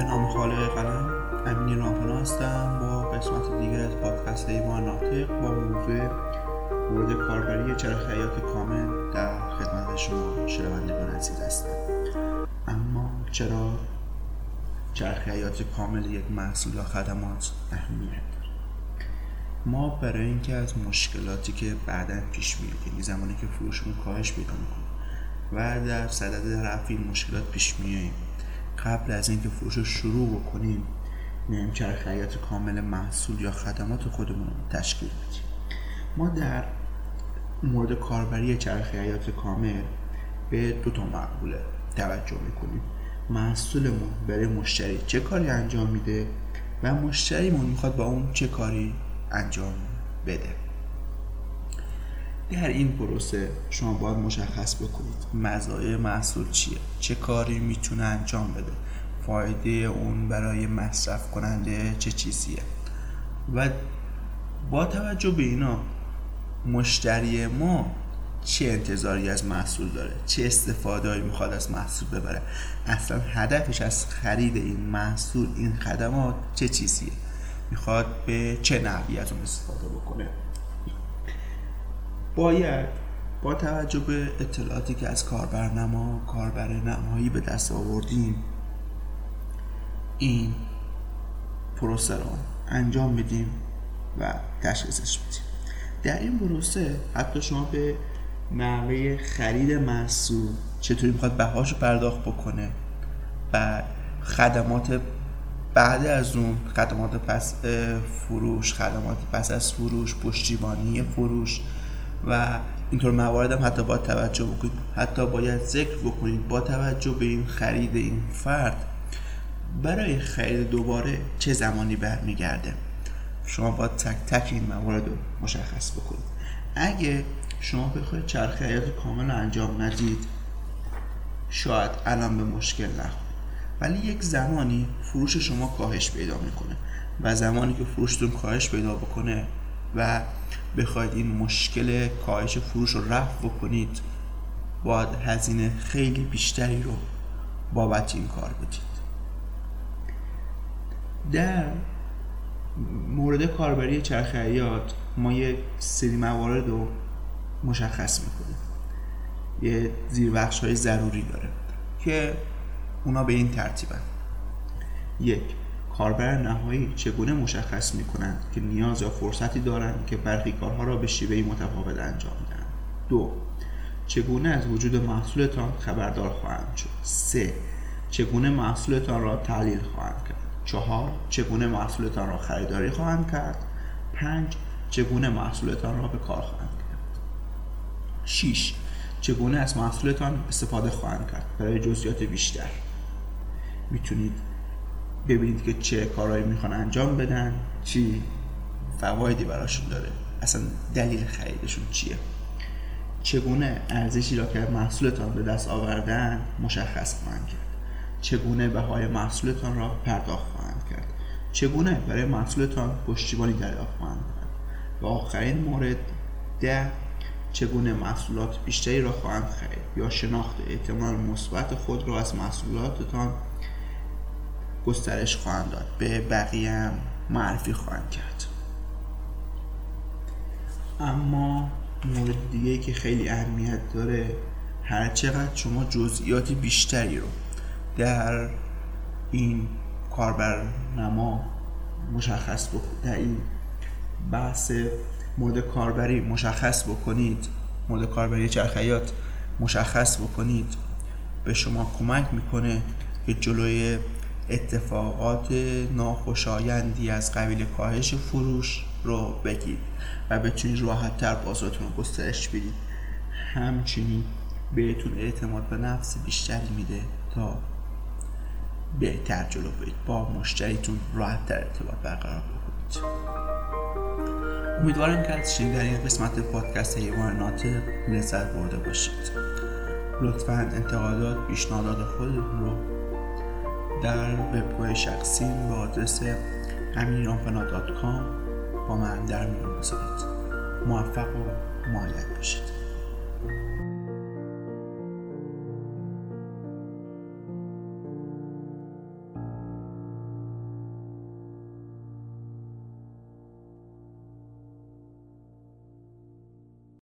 امین خالق قلم امین رامپنا هستم. با قسمت دیگر از پادکست ایوان ناطق با موضوع مورد کاربری چرخ حیات کامل در خدمت شما شنوندگان عزیز هستم. اما چرا چرخ حیات کامل یک محصول یا خدمات اهمیت ما برای اینکه از مشکلاتی که بعدا پیش میاد یعنی زمانی که فروشمون کاهش پیدا می‌کنه و در صدد رفع این مشکلات پیش میاییم قبل از اینکه فروش رو شروع بکنیم میایم چرخ حیات کامل محصول یا خدمات خودمون رو تشکیل بدیم. ما در مورد کاربری چرخ حیات کامل به دو تا مقبوله توجه می‌کنیم. محصولمون برای مشتری چه کاری انجام میده و مشتریمون می‌خواد با اون چه کاری انجام بده. در این پروسه شما باید مشخص بکنید مزایای محصول چیه؟ چه کاری می‌تونه انجام بده؟ فایده اون برای مصرف کننده چه چیزیه؟ و با توجه به اینا مشتری ما چه انتظاری از محصول داره؟ چه استفاده می‌خواد از محصول ببره؟ اصلا هدفش از خرید این محصول این خدمات چه چیزیه؟ می‌خواد به چه نحوی از اون استفاده بکنه؟ باید. با توجه به اطلاعاتی که از کاربرنما کاربر نمایی به دست آوردیم این پروسه رو انجام بدیم و تشخیصش بدیم. در این پروسه حتی شما به نحوه خرید محصول چطوری می‌خواد بهاش پرداخت بکنه و خدمات بعد از اون خدمات پس فروش خدمات پس از فروش پشتیبانی فروش و اینطور موارد هم حتی باید توجه بکنید. حتی باید ذکر بکنید با توجه به این خرید این فرد. برای خرید دوباره چه زمانی برمیگرده؟ شما باید تک تک این موارد رو مشخص بکنید. اگه شما بخواید چرخه حیات کامل انجام ندید شاید الان به مشکل نخورید. ولی یک زمانی فروش شما کاهش پیدا می‌کنه و زمانی که فروشتون کاهش پیدا بکنه و بخواید این مشکل کاهش فروش رو رفع بکنید باید هزینه خیلی بیشتری رو بابت این کار بدید. در مورد کاربری چرخ حیات ما یک سری موارد رو مشخص می‌کنیم. یه زیربخش های ضروری داره که اونا به این ترتیبن. یک کاربر نهایی چگونه مشخص می‌کنند که نیاز یا فرصتی دارند که برخی کارها را به شیوهی متفاوت انجام دهند؟ دو چگونه از وجود محصولتان خبردار خواهند شد؟ سه چگونه محصولتان را تحلیل خواهند کرد؟ چهار چگونه محصولتان را خریداری خواهند کرد؟ پنج چگونه محصولتان را به کار خواهند کرد؟ شیش چگونه از محصولتان استفاده خواهند کرد برای جزئیات بیشتر؟ می‌تونید ببینید که چه کارهایی می‌خوان انجام بدن چی فوایدی براشون داره. اصلا دلیل خریدشون چیه؟ چگونه ارزشی را که محصولتان به دست آوردن مشخص خواهند کرد؟ چگونه بهای محصولتان را پرداخت خواهند کرد؟ چگونه برای محصولتان پشتیبانی دریافت خواهند کرد؟ و آخرین مورد ده چگونه محصولات بیشتری را خواهند خرید یا شناخت احتمال مثبت خود را از محصولاتتان گسترش خواهند داد. به بقیه هم معرفی خواهند کرد. اما مورد دیگه که خیلی اهمیت داره هر چقدر شما جزئیات بیشتری رو در این کاربرنما مشخص بکنید در این بحث مورد کاربری مشخص بکنید مورد کاربری چرخیات مشخص بکنید به شما کمک می‌کنه که جلوی اتفاقات ناخوشایندی از قبیل کاهش فروش رو بگید و بتونید راحت تر بازارتون رو گسترش بدید. همچنین بهتون اعتماد به نفس بیشتری میده تا بهتر جلو برید. با مشتریتون راحت تر ارتباط برقرار بکنید. امیدوارم که از شنیدن این قسمت پادکست حیوان ناطق لذت برده باشید. لطفا انتقادات پیشنهادات خودتون رو در وبگاه شخصی به آدرس امینرامپنا.com با من در میون بذارید. موفق و معید باشید.